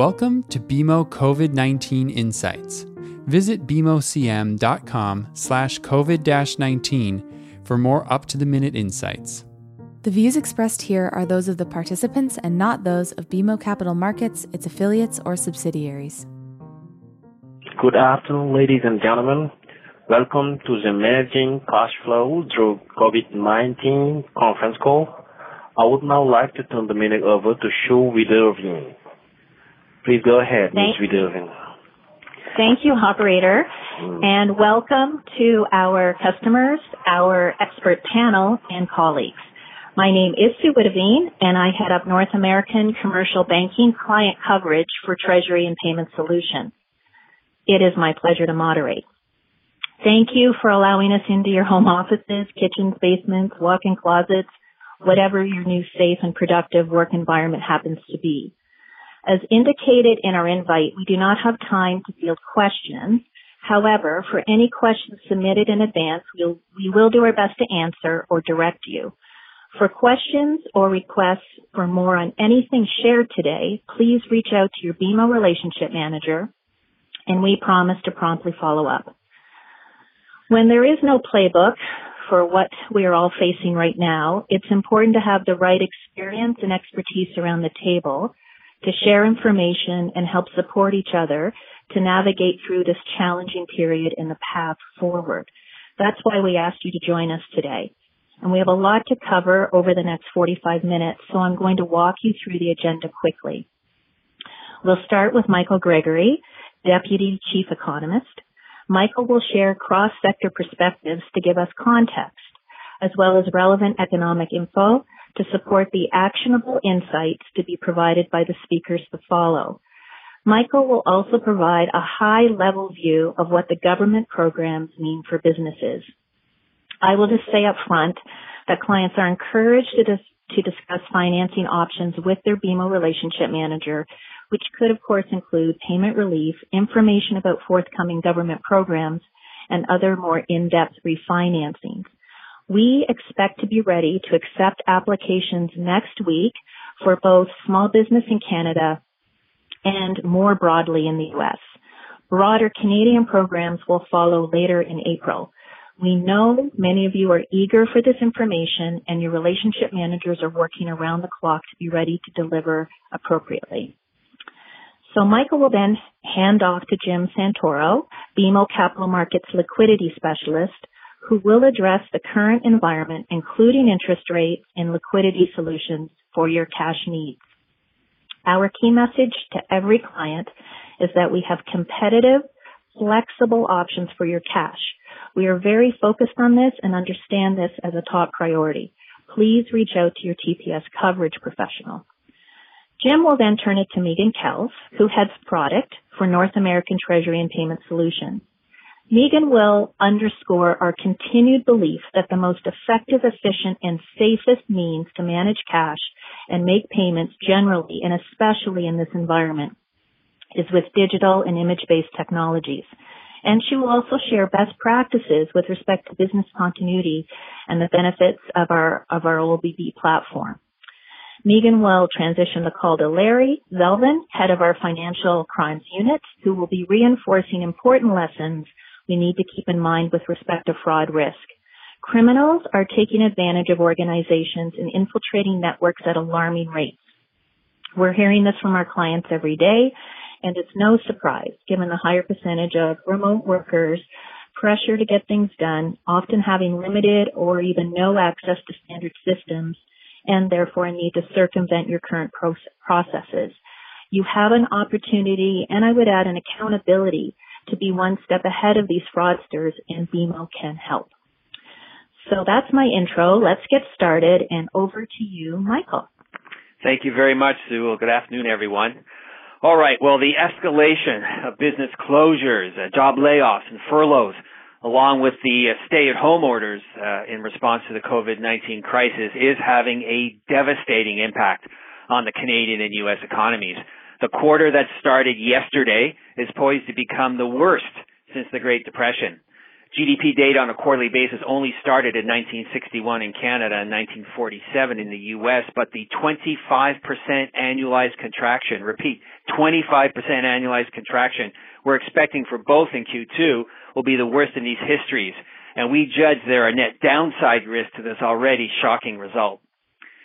Welcome to BMO COVID-19 Insights. Visit bmocm.com slash COVID-19 for more up-to-the-minute insights. The views expressed here are those of the participants and not those of BMO Capital Markets, its affiliates, or subsidiaries. Good afternoon, ladies and gentlemen. Welcome to the Managing Cash Flow Through COVID-19 conference call. I would now like to turn the meeting over to Sue Wiederveen. Please go ahead, Ms. Wiederveen. Thank you, operator, mm. and welcome to our customers, our expert panel, and colleagues. My name is Sue Wiederveen, and I head up North American Commercial Banking client coverage for Treasury and Payment Solutions. It is my pleasure to moderate. Thank you for allowing us into your home offices, kitchens, basements, walk-in closets, whatever your new safe and productive work environment happens to be. As indicated in our invite, we do not have time to field questions. However, for any questions submitted in advance, we'll, we will do our best to answer or direct you. For questions or requests for more on anything shared today, please reach out to your BMO relationship manager, and we promise to promptly follow up. When there is no playbook for what we are all facing right now, it's important to have the right experience and expertise around the table to share information and help support each other to navigate through this challenging period in the path forward. That's why we asked you to join us today. And we have a lot to cover over the next 45 minutes, so I'm going to walk you through the agenda quickly. We'll start with Michael Gregory, Deputy Chief Economist. Michael will share cross-sector perspectives to give us context, as well as relevant economic info to support the actionable insights to be provided by the speakers to follow. Michael will also provide a high level view of what the government programs mean for businesses. I will just say up front that clients are encouraged to, dis- to discuss financing options with their BMO relationship manager which could of course include payment relief, information about forthcoming government programs, and other more in-depth refinancings. We expect to be ready to accept applications next week for both small business in Canada and more broadly in the U.S. Broader Canadian programs will follow later in April. We know many of you are eager for this information and your relationship managers are working around the clock to be ready to deliver appropriately. So Michael will then hand off to Jim Santoro, BMO Capital Markets liquidity specialist, who will address the current environment, including interest rates and liquidity solutions for your cash needs. Our key message to every client is that we have competitive, flexible options for your cash. We are very focused on this and understand this as a top priority. Please reach out to your TPS coverage professional. Jim will then turn it to Megan Kelf, who heads product for North American Treasury and Payment Solutions. Megan will underscore our continued belief that the most effective, efficient, and safest means to manage cash and make payments generally and especially in this environment is with digital and image-based technologies. And she will also share best practices with respect to business continuity and the benefits of our, of our OLBB platform. Megan will transition the call to Larry Zelvin, head of our financial crimes unit, who will be reinforcing important lessons we need to keep in mind with respect to fraud risk. Criminals are taking advantage of organizations and infiltrating networks at alarming rates. We're hearing this from our clients every day, and it's no surprise given the higher percentage of remote workers, pressure to get things done, often having limited or even no access to standard systems, and therefore a need to circumvent your current processes. You have an opportunity, and I would add an accountability to be one step ahead of these fraudsters, and BMO can help. So that's my intro. Let's get started, and over to you, Michael. Thank you very much, Sue. Well, good afternoon, everyone. All right. Well, the escalation of business closures, uh, job layoffs, and furloughs along with the uh, stay-at-home orders uh, in response to the COVID-19 crisis, is having a devastating impact on the Canadian and U.S. economies. The quarter that started yesterday is poised to become the worst since the Great Depression. GDP data on a quarterly basis only started in 1961 in Canada and 1947 in the US, but the 25% annualized contraction, repeat, 25% annualized contraction we're expecting for both in Q2 will be the worst in these histories, and we judge there are net downside risks to this already shocking result.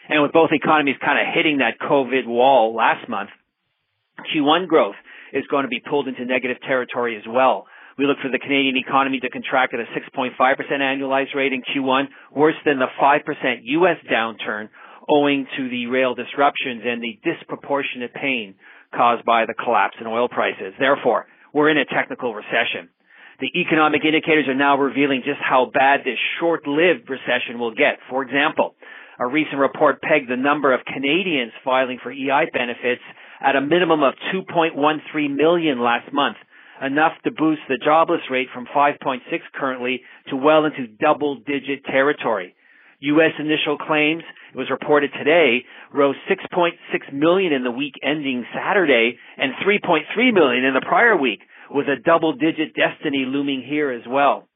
And with both economies kind of hitting that COVID wall last month, Q1 growth is going to be pulled into negative territory as well. We look for the Canadian economy to contract at a 6.5% annualized rate in Q1, worse than the 5% U.S. downturn owing to the rail disruptions and the disproportionate pain caused by the collapse in oil prices. Therefore, we're in a technical recession. The economic indicators are now revealing just how bad this short-lived recession will get. For example, a recent report pegged the number of Canadians filing for EI benefits at a minimum of 2.13 million last month, enough to boost the jobless rate from 5.6 currently to well into double digit territory. U.S. initial claims, it was reported today, rose 6.6 million in the week ending Saturday and 3.3 million in the prior week, with a double digit destiny looming here as well.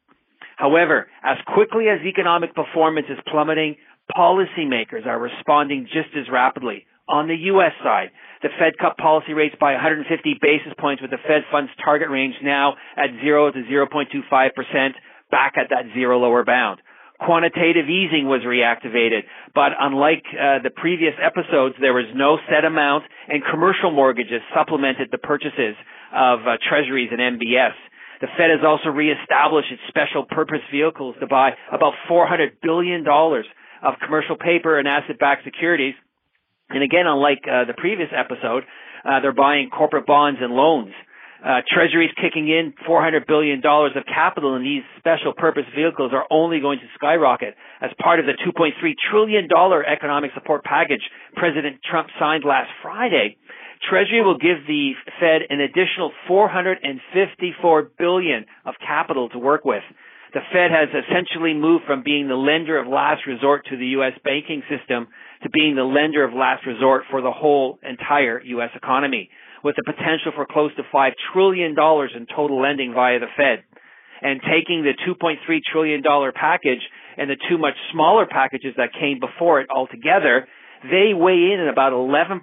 However, as quickly as economic performance is plummeting, policymakers are responding just as rapidly. On the U.S. side, the Fed cut policy rates by 150 basis points with the Fed funds target range now at 0 to 0.25%, back at that zero lower bound. Quantitative easing was reactivated, but unlike uh, the previous episodes, there was no set amount, and commercial mortgages supplemented the purchases of uh, treasuries and MBS. The Fed has also reestablished its special purpose vehicles to buy about $400 billion of commercial paper and asset-backed securities and again, unlike uh, the previous episode, uh, they're buying corporate bonds and loans. Uh, treasuries kicking in $400 billion of capital and these special purpose vehicles are only going to skyrocket as part of the $2.3 trillion economic support package President Trump signed last Friday. Treasury will give the Fed an additional 454 billion of capital to work with. The Fed has essentially moved from being the lender of last resort to the U.S. banking system to being the lender of last resort for the whole entire U.S. economy, with the potential for close to $5 trillion in total lending via the Fed. And taking the $2.3 trillion package and the two much smaller packages that came before it altogether, they weigh in at about 11%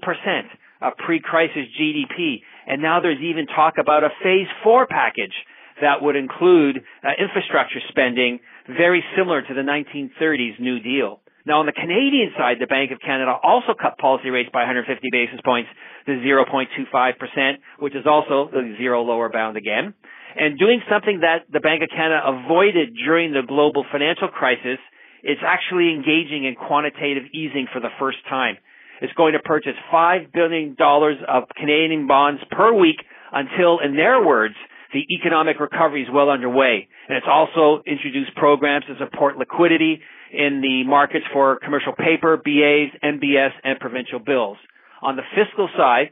of pre-crisis GDP. And now there's even talk about a phase four package that would include uh, infrastructure spending very similar to the 1930s New Deal. Now, on the Canadian side, the Bank of Canada also cut policy rates by 150 basis points to 0.25%, which is also the zero lower bound again. And doing something that the Bank of Canada avoided during the global financial crisis, it's actually engaging in quantitative easing for the first time. It's going to purchase $5 billion of Canadian bonds per week until, in their words, the economic recovery is well underway. And it's also introduced programs to support liquidity in the markets for commercial paper, BAs, MBS, and provincial bills. On the fiscal side,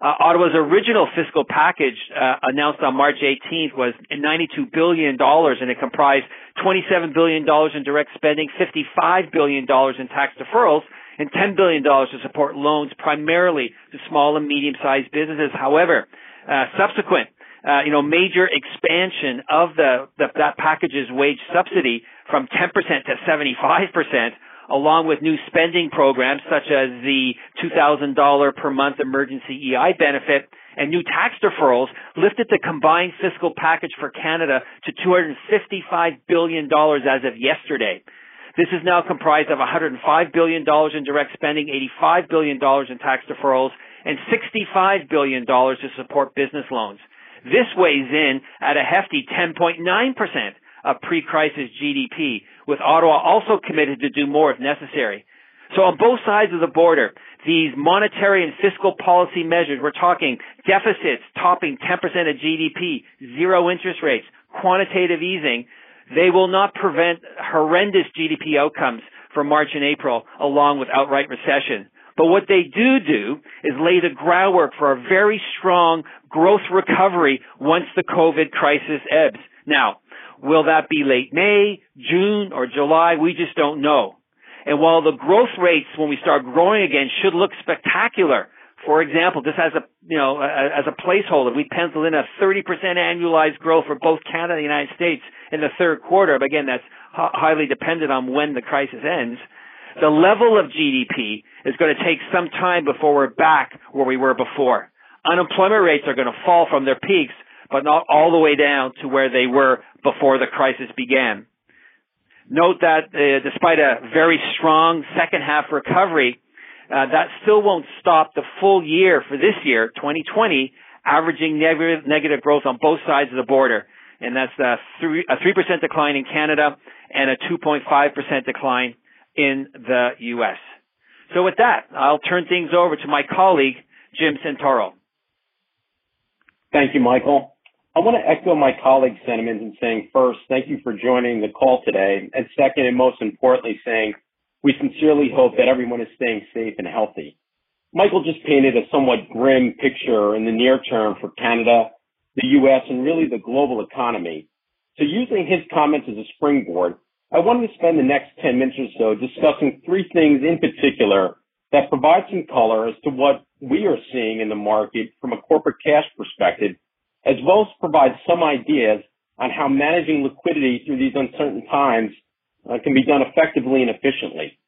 uh, Ottawa's original fiscal package uh, announced on March 18th was $92 billion and it comprised $27 billion in direct spending, $55 billion in tax deferrals, and $10 billion to support loans primarily to small and medium-sized businesses. However, uh, subsequent uh, you know, major expansion of the, the that package's wage subsidy from 10% to 75%, along with new spending programs such as the $2,000 per month emergency EI benefit and new tax deferrals lifted the combined fiscal package for Canada to $255 billion as of yesterday. This is now comprised of $105 billion in direct spending, $85 billion in tax deferrals, and $65 billion to support business loans. This weighs in at a hefty 10.9% of pre-crisis GDP, with Ottawa also committed to do more if necessary. So on both sides of the border, these monetary and fiscal policy measures, we're talking deficits topping 10% of GDP, zero interest rates, quantitative easing, they will not prevent horrendous GDP outcomes for March and April along with outright recession. But what they do do is lay the groundwork for a very strong growth recovery once the COVID crisis ebbs. Now, will that be late May, June, or July? We just don't know. And while the growth rates when we start growing again should look spectacular For example, just as a you know as a placeholder, we penciled in a 30% annualized growth for both Canada and the United States in the third quarter. But again, that's highly dependent on when the crisis ends. The level of GDP is going to take some time before we're back where we were before. Unemployment rates are going to fall from their peaks, but not all the way down to where they were before the crisis began. Note that uh, despite a very strong second half recovery, uh, that still won't stop the full year for this year, 2020, averaging negative, negative growth on both sides of the border. And that's a 3, a 3% decline in Canada and a 2.5% decline in the U.S. So with that, I'll turn things over to my colleague, Jim Santoro. Thank you, Michael. I want to echo my colleague's sentiments in saying first, thank you for joining the call today. And second, and most importantly, saying we sincerely hope that everyone is staying safe and healthy. Michael just painted a somewhat grim picture in the near term for Canada, the U.S., and really the global economy. So using his comments as a springboard, I wanted to spend the next 10 minutes or so discussing three things in particular that provide some color as to what we are seeing in the market from a corporate cash perspective, as well as provide some ideas on how managing liquidity through these uncertain times uh, can be done effectively and efficiently.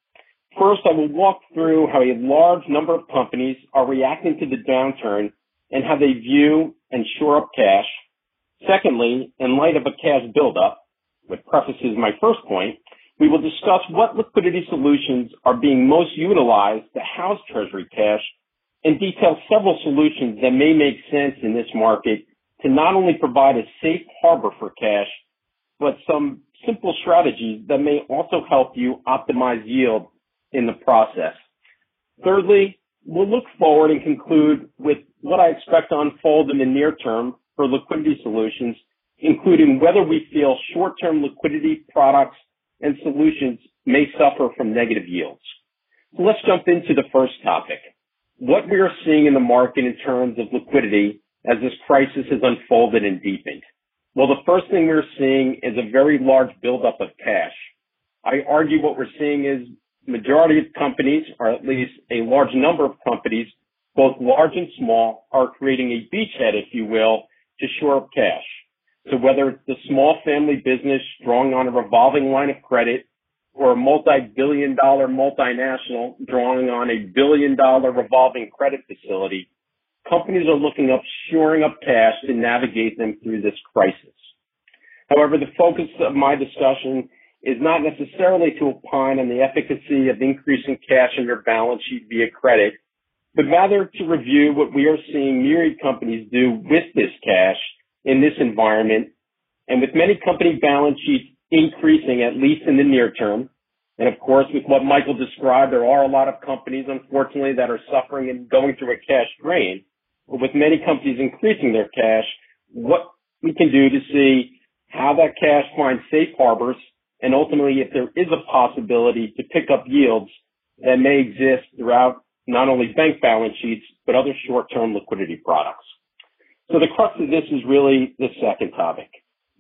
First, I will walk through how a large number of companies are reacting to the downturn and how they view and shore up cash. Secondly, in light of a cash buildup, which prefaces my first point, we will discuss what liquidity solutions are being most utilized to house treasury cash and detail several solutions that may make sense in this market to not only provide a safe harbor for cash, but some simple strategies that may also help you optimize yield in the process. Thirdly, we'll look forward and conclude with what I expect to unfold in the near term for liquidity solutions, including whether we feel short-term liquidity products and solutions may suffer from negative yields. So let's jump into the first topic. What we are seeing in the market in terms of liquidity as this crisis has unfolded and deepened. Well, the first thing we're seeing is a very large buildup of cash. I argue what we're seeing is majority of companies, or at least a large number of companies, both large and small, are creating a beachhead, if you will, to shore up cash. So whether it's the small family business drawing on a revolving line of credit or a multi-billion dollar multinational drawing on a billion dollar revolving credit facility, companies are looking up shoring up cash to navigate them through this crisis. However, the focus of my discussion is not necessarily to opine on the efficacy of increasing cash on your balance sheet via credit, but rather to review what we are seeing myriad companies do with this cash in this environment. And with many company balance sheets increasing, at least in the near term, and of course, with what Michael described, there are a lot of companies, unfortunately, that are suffering and going through a cash drain But with many companies increasing their cash, what we can do to see how that cash finds safe harbors and ultimately if there is a possibility to pick up yields that may exist throughout not only bank balance sheets, but other short-term liquidity products. So the crux of this is really the second topic.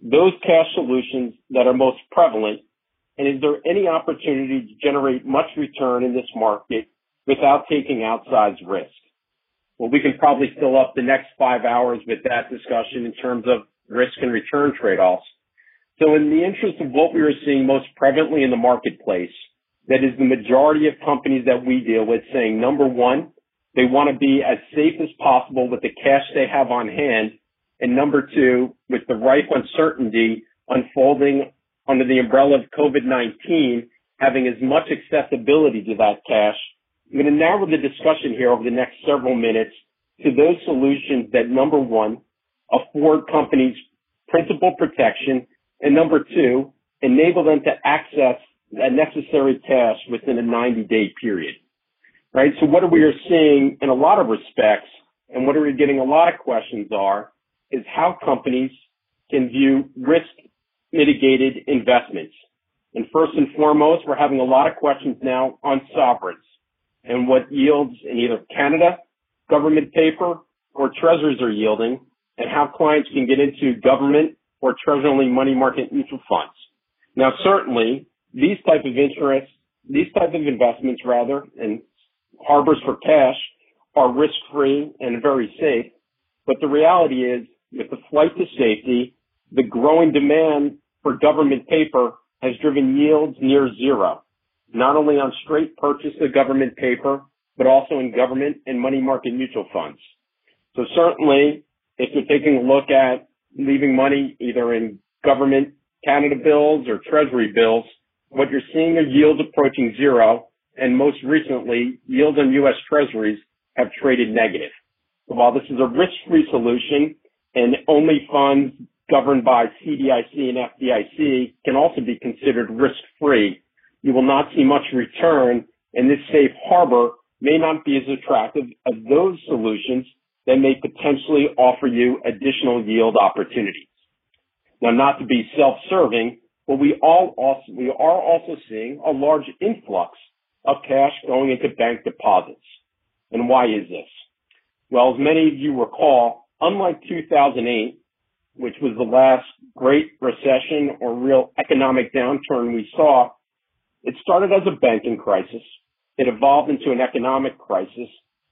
Those cash solutions that are most prevalent, and is there any opportunity to generate much return in this market without taking outsized risk? well, we can probably fill up the next five hours with that discussion in terms of risk and return trade-offs. So in the interest of what we are seeing most prevalently in the marketplace, that is the majority of companies that we deal with saying, number one, they want to be as safe as possible with the cash they have on hand. And number two, with the ripe uncertainty unfolding under the umbrella of COVID-19, having as much accessibility to that cash I'm going to narrow the discussion here over the next several minutes to those solutions that number one, afford companies principal protection, and number two, enable them to access that necessary cash within a 90 day period. Right? So what we are seeing in a lot of respects, and what we're getting a lot of questions are, is how companies can view risk mitigated investments. And first and foremost, we're having a lot of questions now on sovereigns and what yields in either Canada, government paper, or treasuries are yielding, and how clients can get into government or treasury only money market mutual funds. Now, certainly, these type of interests, these type of investments rather, and harbors for cash are risk-free and very safe. But the reality is, with the flight to safety, the growing demand for government paper has driven yields near zero, not only on straight purchase of government paper, but also in government and money market mutual funds. So certainly, if you're taking a look at leaving money either in government Canada bills or treasury bills, what you're seeing are yields approaching zero, and most recently, yields on U.S. treasuries have traded negative. While this is a risk-free solution and only funds governed by CDIC and FDIC can also be considered risk-free, you will not see much return, and this safe harbor may not be as attractive as those solutions that may potentially offer you additional yield opportunities. Now, not to be self-serving, but we all also, we are also seeing a large influx of cash going into bank deposits. And why is this? Well, as many of you recall, unlike 2008, which was the last great recession or real economic downturn we saw, it started as a banking crisis. It evolved into an economic crisis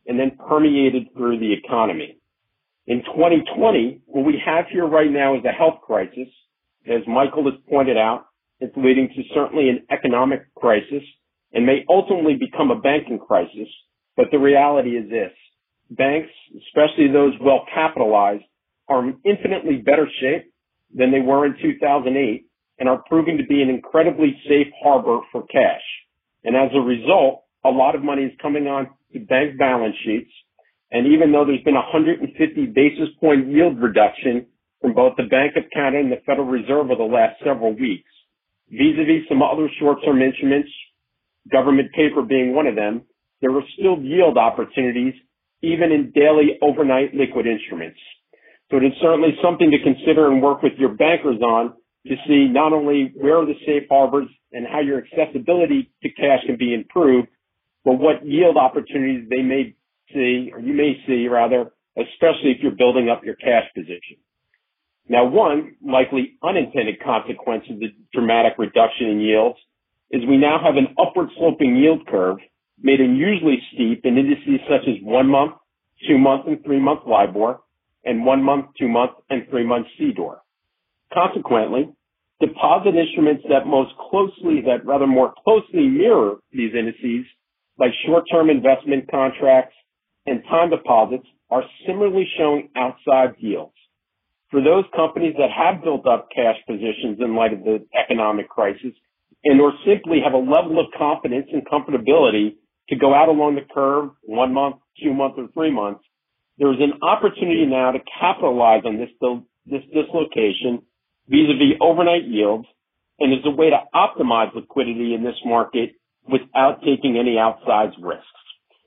and then permeated through the economy. In 2020, what we have here right now is a health crisis. As Michael has pointed out, it's leading to certainly an economic crisis and may ultimately become a banking crisis. But the reality is this. Banks, especially those well capitalized, are in infinitely better shape than they were in 2008 and are proving to be an incredibly safe harbor for cash. And as a result, a lot of money is coming on to bank balance sheets. And even though there's been a 150 basis point yield reduction from both the Bank of Canada and the Federal Reserve over the last several weeks, vis-a-vis some other short-term instruments, government paper being one of them, there are still yield opportunities even in daily overnight liquid instruments. So it is certainly something to consider and work with your bankers on to see not only where are the safe harbors and how your accessibility to cash can be improved, but what yield opportunities they may see, or you may see rather, especially if you're building up your cash position. Now, one likely unintended consequence of the dramatic reduction in yields is we now have an upward sloping yield curve made unusually steep in indices such as one month, two month, and three month LIBOR, and one month, two month, and three month CDOR. Consequently, deposit instruments that most closely, that rather more closely mirror these indices, like short-term investment contracts and time deposits, are similarly showing outside yields. For those companies that have built up cash positions in light of the economic crisis and or simply have a level of confidence and comfortability to go out along the curve one month, two months, or three months, there is an opportunity now to capitalize on this, this dislocation vis-a-vis overnight yields and is a way to optimize liquidity in this market without taking any outsized risks.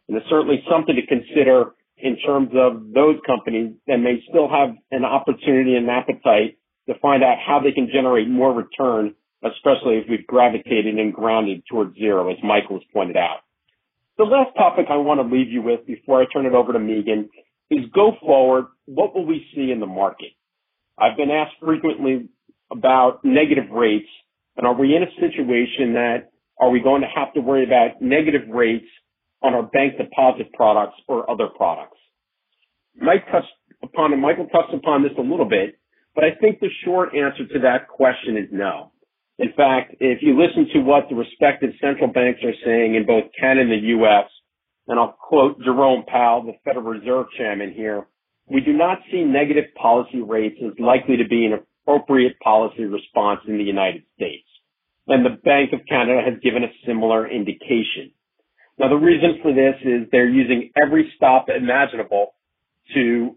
And it's certainly something to consider in terms of those companies that may still have an opportunity and appetite to find out how they can generate more return, especially if we've gravitated and grounded towards zero, as Michael has pointed out. The last topic I want to leave you with before I turn it over to Megan is go forward, what will we see in the market? I've been asked frequently about negative rates and are we in a situation that are we going to have to worry about negative rates on our bank deposit products or other products? Mike touched upon it, Michael touched upon this a little bit, but I think the short answer to that question is no. In fact, if you listen to what the respective central banks are saying in both Canada and the U.S., and I'll quote Jerome Powell, the Federal Reserve Chairman here, we do not see negative policy rates as likely to be an appropriate policy response in the United States. And the Bank of Canada has given a similar indication. Now, the reason for this is they're using every stop imaginable to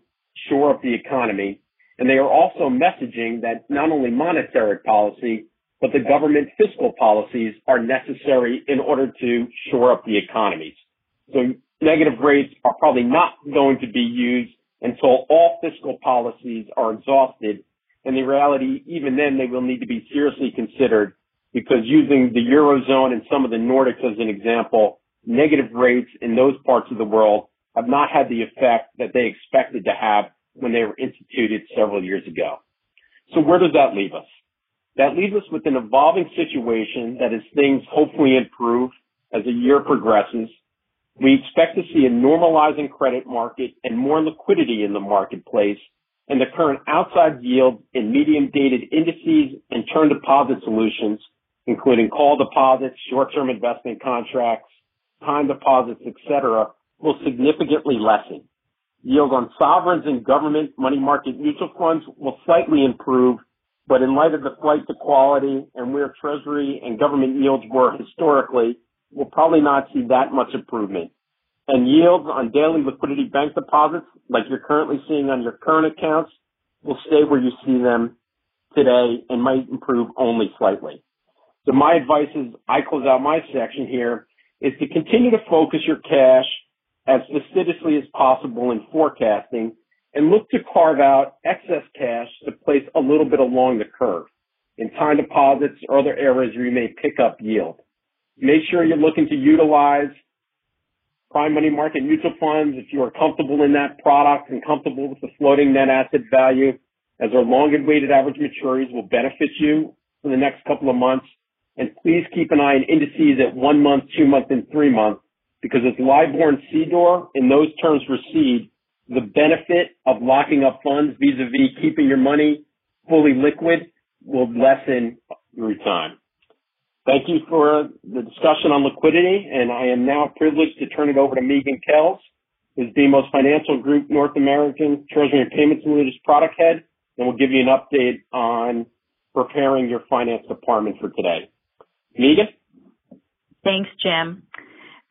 shore up the economy. And they are also messaging that not only monetary policy, but the government fiscal policies are necessary in order to shore up the economies. So negative rates are probably not going to be used until all fiscal policies are exhausted. And the reality, even then, they will need to be seriously considered because using the Eurozone and some of the Nordics as an example, negative rates in those parts of the world have not had the effect that they expected to have when they were instituted several years ago. So where does that leave us? That leaves us with an evolving situation that as things hopefully improve as the year progresses, We expect to see a normalizing credit market and more liquidity in the marketplace, and the current outside yield in medium-dated indices and term deposit solutions, including call deposits, short-term investment contracts, time deposits, et cetera, will significantly lessen. Yield on sovereigns and government money market mutual funds will slightly improve, but in light of the flight to quality and where treasury and government yields were historically, we'll probably not see that much improvement. And yields on daily liquidity bank deposits, like you're currently seeing on your current accounts, will stay where you see them today and might improve only slightly. So my advice is I close out my section here is to continue to focus your cash as fastidiously as possible in forecasting and look to carve out excess cash to place a little bit along the curve in time deposits or other areas where you may pick up yield. Make sure you're looking to utilize prime money market mutual funds if you are comfortable in that product and comfortable with the floating net asset value as our long and weighted average maturities will benefit you for the next couple of months. And please keep an eye on indices at one month, two month, and three month because as LIBOR and CDOR in those terms recede, the benefit of locking up funds vis-a-vis keeping your money fully liquid will lessen through time. Thank you for the discussion on liquidity, and I am now privileged to turn it over to Megan Kells, who's BMO's Financial Group North American Treasury and Payment Solutions Product Head, and we'll give you an update on preparing your finance department for today. Megan? Thanks, Jim.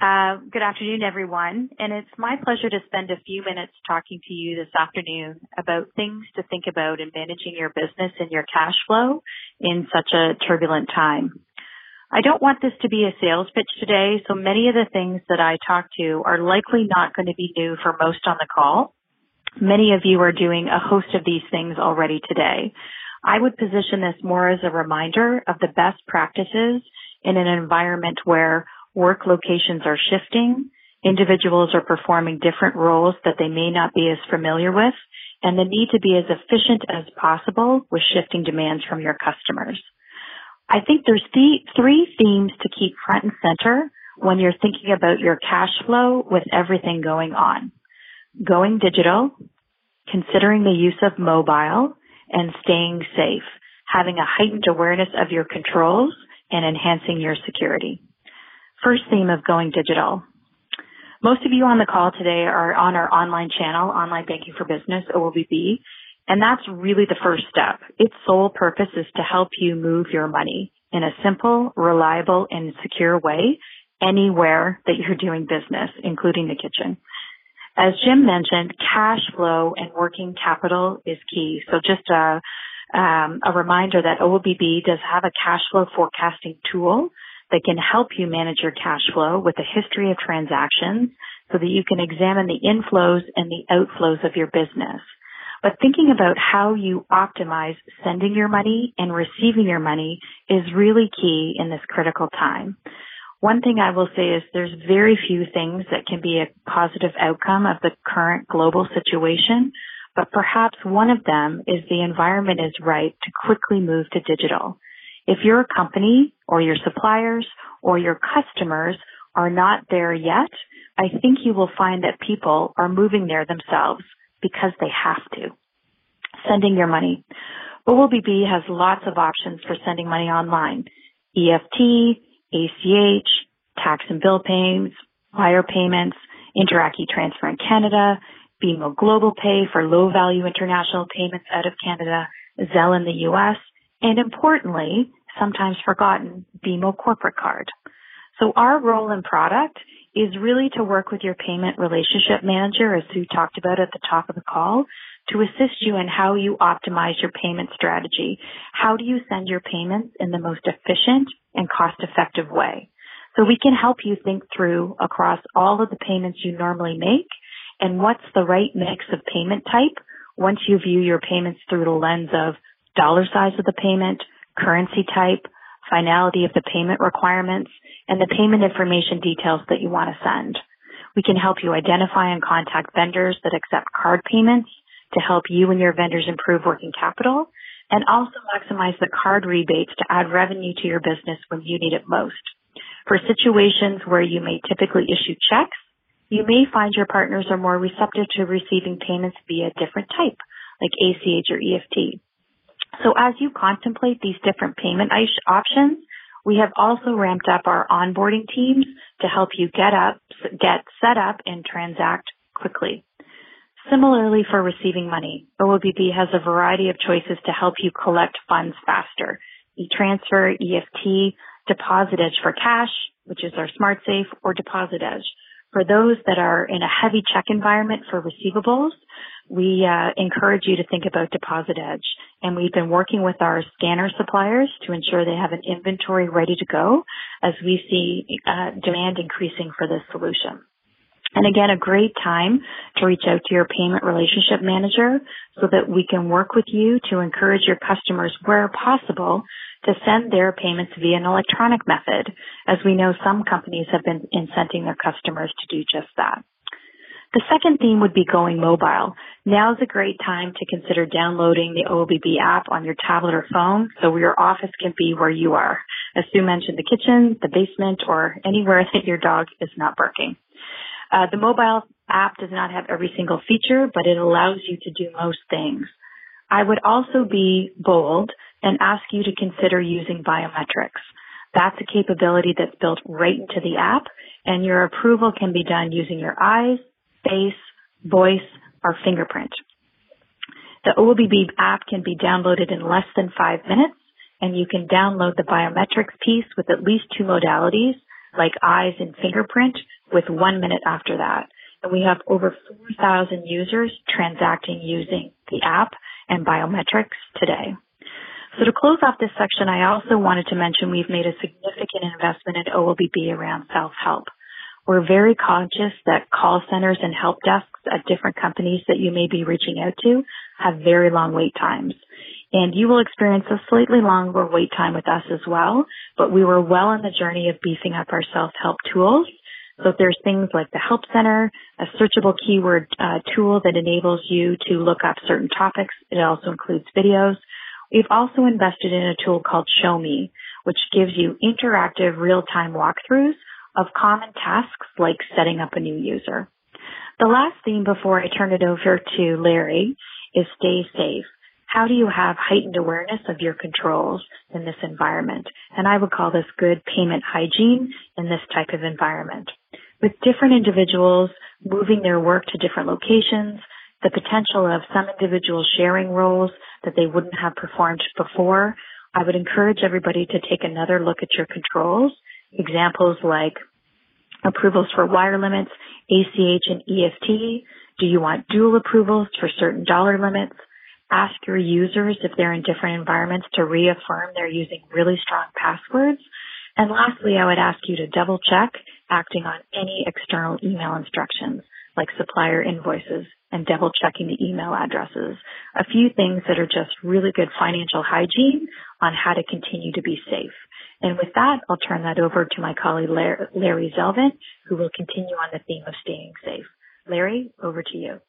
Uh, good afternoon, everyone. And it's my pleasure to spend a few minutes talking to you this afternoon about things to think about in managing your business and your cash flow in such a turbulent time. I don't want this to be a sales pitch today, so many of the things that I talk to are likely not going to be new for most on the call. Many of you are doing a host of these things already today. I would position this more as a reminder of the best practices in an environment where work locations are shifting, individuals are performing different roles that they may not be as familiar with, and the need to be as efficient as possible with shifting demands from your customers. I think there's the three themes to keep front and center when you're thinking about your cash flow with everything going on. Going digital, considering the use of mobile, and staying safe, having a heightened awareness of your controls and enhancing your security. First theme of going digital. Most of you on the call today are on our online channel, Online Banking for Business, OBB, and that's really the first step. Its sole purpose is to help you move your money in a simple, reliable, and secure way anywhere that you're doing business, including the kitchen. As Jim mentioned, cash flow and working capital is key. So just a, um, a reminder that OBB does have a cash flow forecasting tool that can help you manage your cash flow with a history of transactions so that you can examine the inflows and the outflows of your business. But thinking about how you optimize sending your money and receiving your money is really key in this critical time. One thing I will say is there's very few things that can be a positive outcome of the current global situation, but perhaps one of them is the environment is right to quickly move to digital. If your company or your suppliers or your customers are not there yet, I think you will find that people are moving there themselves because they have to. Sending your money. OBB has lots of options for sending money online. EFT, ACH, tax and bill payments, wire payments, Interac transfer in Canada, BMO Global Pay for low value international payments out of Canada, Zelle in the US, and importantly, sometimes forgotten, BMO corporate card. So our role in product is really to work with your payment relationship manager, as Sue talked about at the top of the call, to assist you in how you optimize your payment strategy. How do you send your payments in the most efficient and cost effective way? So we can help you think through across all of the payments you normally make and what's the right mix of payment type once you view your payments through the lens of dollar size of the payment, currency type, finality of the payment requirements, and the payment information details that you want to send. We can help you identify and contact vendors that accept card payments to help you and your vendors improve working capital and also maximize the card rebates to add revenue to your business when you need it most. For situations where you may typically issue checks you may find your partners are more receptive to receiving payments via different type, like ACH or EFT. So as you contemplate these different payment options, we have also ramped up our onboarding teams to help you get up, get set up and transact quickly. Similarly for receiving money, OLBB has a variety of choices to help you collect funds faster. E-transfer, EFT, Deposit Edge for cash, which is our smart safe, or Deposit Edge. For those that are in a heavy check environment for receivables, we uh, encourage you to think about Deposit Edge. And we've been working with our scanner suppliers to ensure they have an inventory ready to go as we see uh, demand increasing for this solution. And again, a great time to reach out to your payment relationship manager so that we can work with you to encourage your customers where possible to send their payments via an electronic method, as we know some companies have been incenting their customers to do just that. The second theme would be going mobile. Now is a great time to consider downloading the OLBB app on your tablet or phone so your office can be where you are. As Sue mentioned, the kitchen, the basement, or anywhere that your dog is not barking. Uh, the mobile app does not have every single feature, but it allows you to do most things. I would also be bold and ask you to consider using biometrics. That's a capability that's built right into the app and your approval can be done using your eyes, face, voice, or fingerprint. The OLBB app can be downloaded in less than five minutes and you can download the biometrics piece with at least two modalities like eyes and fingerprint with one minute after that. And we have over 4,000 users transacting using the app and biometrics today. So to close off this section, I also wanted to mention we've made a significant investment in OLBB around self-help. We're very conscious that call centers and help desks at different companies that you may be reaching out to have very long wait times. And you will experience a slightly longer wait time with us as well, but we were well on the journey of beefing up our self-help tools so if there's things like the Help Center, a searchable keyword uh, tool that enables you to look up certain topics. It also includes videos. We've also invested in a tool called Show Me, which gives you interactive real-time walkthroughs of common tasks like setting up a new user. The last theme before I turn it over to Larry is stay safe. How do you have heightened awareness of your controls in this environment? And I would call this good payment hygiene in this type of environment with different individuals moving their work to different locations, the potential of some individuals sharing roles that they wouldn't have performed before, I would encourage everybody to take another look at your controls. Examples like approvals for wire limits, ACH and EFT. Do you want dual approvals for certain dollar limits? Ask your users if they're in different environments to reaffirm they're using really strong passwords. And lastly, I would ask you to double check acting on any external email instructions like supplier invoices and double checking the email addresses. A few things that are just really good financial hygiene on how to continue to be safe. And with that, I'll turn that over to my colleague Larry Zelvin, who will continue on the theme of staying safe. Larry, over to you.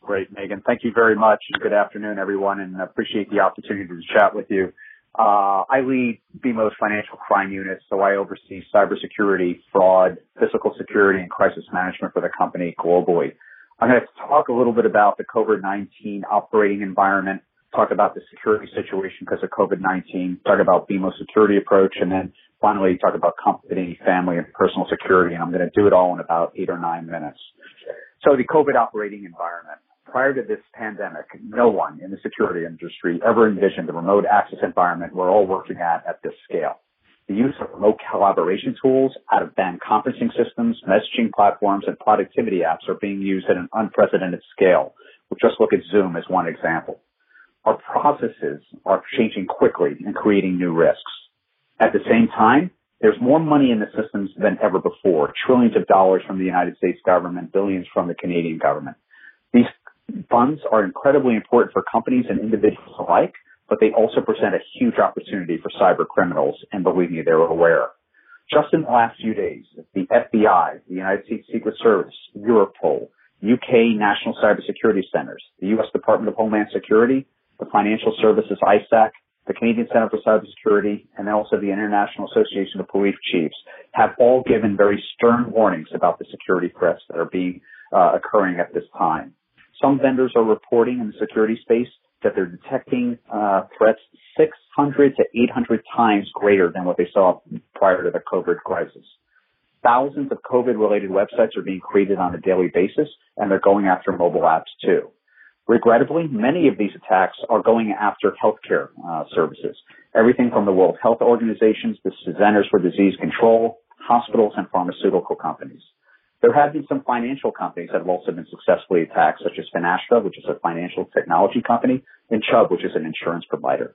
Great, Megan. Thank you very much. Good afternoon, everyone, and appreciate the opportunity to chat with you. Uh, I lead BMO's financial crime unit, so I oversee cybersecurity, fraud, physical security, and crisis management for the company globally. I'm going to talk a little bit about the COVID-19 operating environment, talk about the security situation because of COVID-19, talk about BMO's security approach, and then finally talk about company, family, and personal security. And I'm going to do it all in about eight or nine minutes. So the COVID operating environment prior to this pandemic, no one in the security industry ever envisioned the remote access environment we're all working at at this scale. The use of remote collaboration tools, out of band conferencing systems, messaging platforms, and productivity apps are being used at an unprecedented scale. We'll just look at Zoom as one example. Our processes are changing quickly and creating new risks. At the same time, there's more money in the systems than ever before, trillions of dollars from the United States government, billions from the Canadian government. These funds are incredibly important for companies and individuals alike, but they also present a huge opportunity for cyber criminals, and believe me, they're aware. Just in the last few days, the FBI, the United States Secret Service, Europol, UK National Cybersecurity Centers, the U.S. Department of Homeland Security, the Financial Services ISAC, the Canadian Center for Cybersecurity, and also the International Association of Police Chiefs have all given very stern warnings about the security threats that are being uh, occurring at this time. Some vendors are reporting in the security space that they're detecting uh, threats 600 to 800 times greater than what they saw prior to the COVID crisis. Thousands of COVID-related websites are being created on a daily basis, and they're going after mobile apps too. Regrettably, many of these attacks are going after healthcare uh, services, everything from the World Health Organizations to Centers for Disease Control, hospitals, and pharmaceutical companies. There have been some financial companies that have also been successfully attacked, such as Finastra, which is a financial technology company, and Chubb, which is an insurance provider.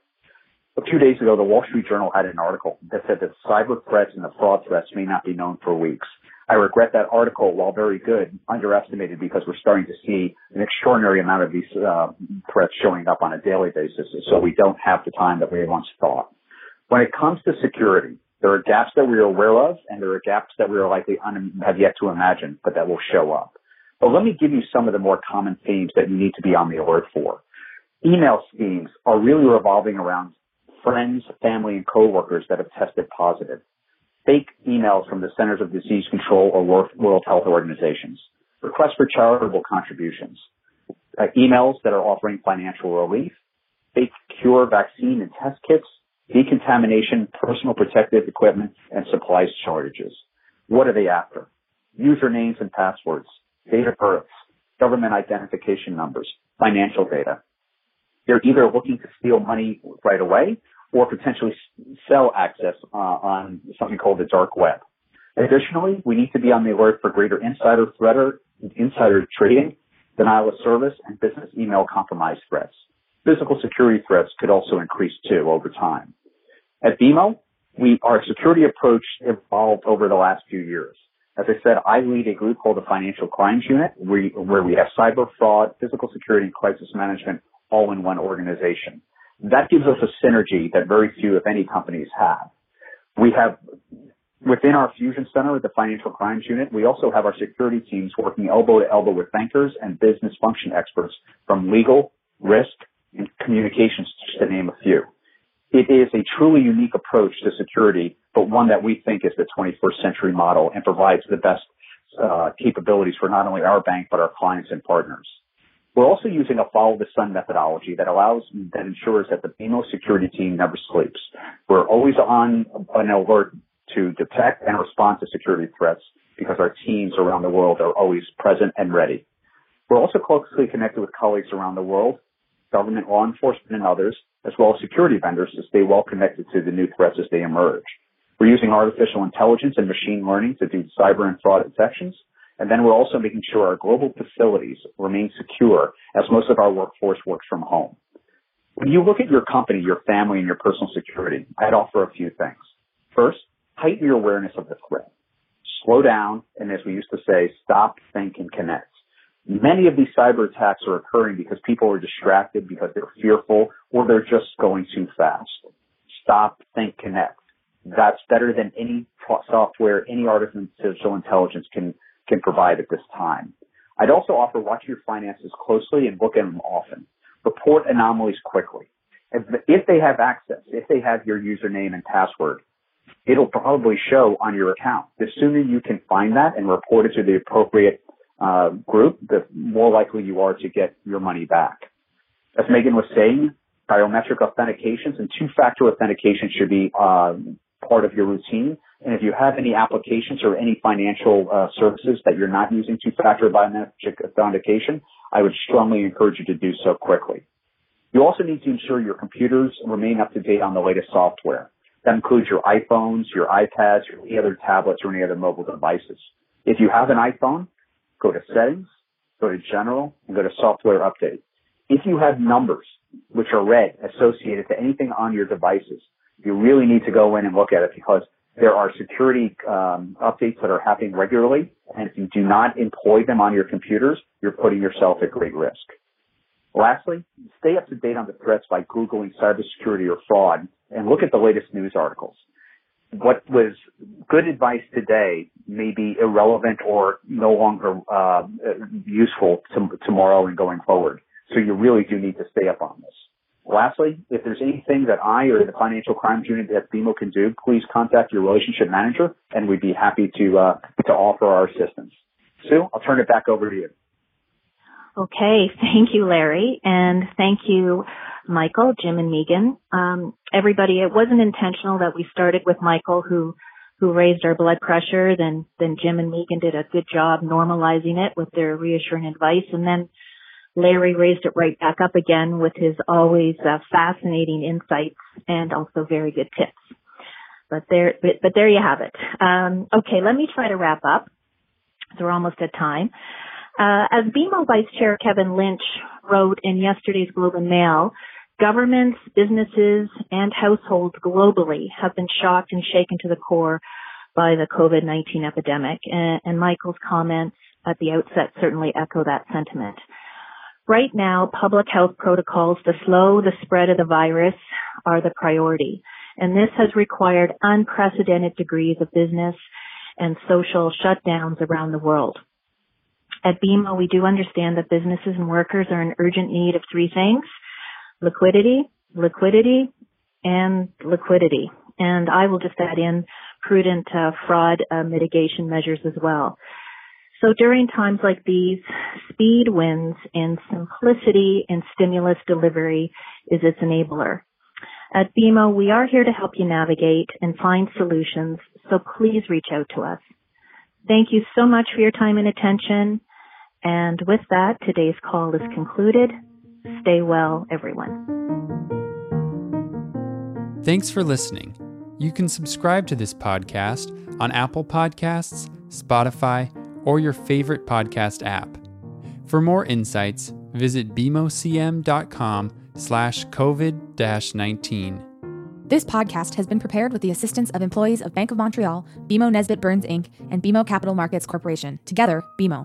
A few days ago, the Wall Street Journal had an article that said that cyber threats and the fraud threats may not be known for weeks. I regret that article, while very good, underestimated because we're starting to see an extraordinary amount of these uh, threats showing up on a daily basis. So we don't have the time that we once thought. When it comes to security, there are gaps that we are aware of, and there are gaps that we are likely un- have yet to imagine, but that will show up. But let me give you some of the more common themes that you need to be on the alert for. Email schemes are really revolving around friends, family, and coworkers that have tested positive. Fake emails from the Centers of Disease Control or World Health Organizations, requests for charitable contributions, uh, emails that are offering financial relief, fake cure vaccine and test kits, decontamination, personal protective equipment, and supplies shortages. What are they after? Usernames and passwords, date of births, government identification numbers, financial data. They're either looking to steal money right away or potentially sell access uh, on something called the dark web. Additionally, we need to be on the alert for greater insider threat or insider trading, denial of service, and business email compromise threats. Physical security threats could also increase too over time. At BMO, we, our security approach evolved over the last few years. As I said, I lead a group called the Financial Crimes Unit, where we have cyber fraud, physical security, and crisis management all in one organization. That gives us a synergy that very few, if any, companies have. We have within our fusion center, at the financial crimes unit, we also have our security teams working elbow to elbow with bankers and business function experts from legal, risk, and communications, just to name a few. It is a truly unique approach to security, but one that we think is the 21st century model and provides the best uh, capabilities for not only our bank, but our clients and partners. We're also using a follow the sun methodology that allows, that ensures that the BMO security team never sleeps. We're always on an alert to detect and respond to security threats because our teams around the world are always present and ready. We're also closely connected with colleagues around the world, government law enforcement and others, as well as security vendors to stay well connected to the new threats as they emerge. We're using artificial intelligence and machine learning to do cyber and fraud detections and then we're also making sure our global facilities remain secure as most of our workforce works from home. When you look at your company, your family, and your personal security, I'd offer a few things. First, heighten your awareness of the threat. Slow down, and as we used to say, stop, think, and connect. Many of these cyber attacks are occurring because people are distracted, because they're fearful, or they're just going too fast. Stop, think, connect. That's better than any software, any artificial intelligence can can provide at this time. I'd also offer watch your finances closely and look at them often. Report anomalies quickly. If, if they have access, if they have your username and password, it'll probably show on your account. The sooner you can find that and report it to the appropriate uh, group, the more likely you are to get your money back. As Megan was saying, biometric authentications and two-factor authentication should be uh, part of your routine. And if you have any applications or any financial uh, services that you're not using two-factor biometric authentication, I would strongly encourage you to do so quickly. You also need to ensure your computers remain up to date on the latest software. That includes your iPhones, your iPads, your any other tablets or any other mobile devices. If you have an iPhone, go to settings, go to general, and go to software update. If you have numbers which are red associated to anything on your devices, you really need to go in and look at it because there are security um, updates that are happening regularly, and if you do not employ them on your computers, you're putting yourself at great risk. Lastly, stay up to date on the threats by Googling cybersecurity or fraud and look at the latest news articles. What was good advice today may be irrelevant or no longer uh, useful to, tomorrow and going forward. So you really do need to stay up on this. Lastly, if there's anything that I or the financial crimes unit at BMO can do, please contact your relationship manager and we'd be happy to, uh, to offer our assistance. Sue, I'll turn it back over to you. Okay. Thank you, Larry. And thank you, Michael, Jim, and Megan. Um, everybody, it wasn't intentional that we started with Michael, who who raised our blood pressure. Then then Jim and Megan did a good job normalizing it with their reassuring advice, and then Larry raised it right back up again with his always uh, fascinating insights and also very good tips. But there, but, there you have it. Um, okay, let me try to wrap up. So we're almost at time. Uh, as BMO Vice Chair Kevin Lynch wrote in yesterday's Globe and Mail, governments, businesses, and households globally have been shocked and shaken to the core by the COVID-19 epidemic. And, and Michael's comments at the outset certainly echo that sentiment. Right now, public health protocols to slow the spread of the virus are the priority. And this has required unprecedented degrees of business and social shutdowns around the world. At BMO, we do understand that businesses and workers are in urgent need of three things. Liquidity, liquidity, and liquidity. And I will just add in prudent uh, fraud uh, mitigation measures as well. So during times like these, speed wins and simplicity in stimulus delivery is its enabler. At BMO, we are here to help you navigate and find solutions, so please reach out to us. Thank you so much for your time and attention. And with that, today's call is concluded. Stay well, everyone. Thanks for listening. You can subscribe to this podcast on Apple Podcasts, Spotify, or your favorite podcast app. For more insights, visit bmocm.com slash COVID-19. This podcast has been prepared with the assistance of employees of Bank of Montreal, BMO Nesbitt Burns Inc., and BMO Capital Markets Corporation. Together, BMO.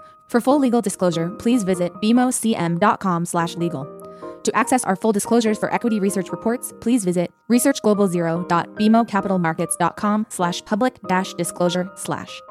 For full legal disclosure, please visit bmocm.com/legal. To access our full disclosures for equity research reports, please visit researchglobalzero.bmocapitalmarkets.com slash public dash disclosure slash.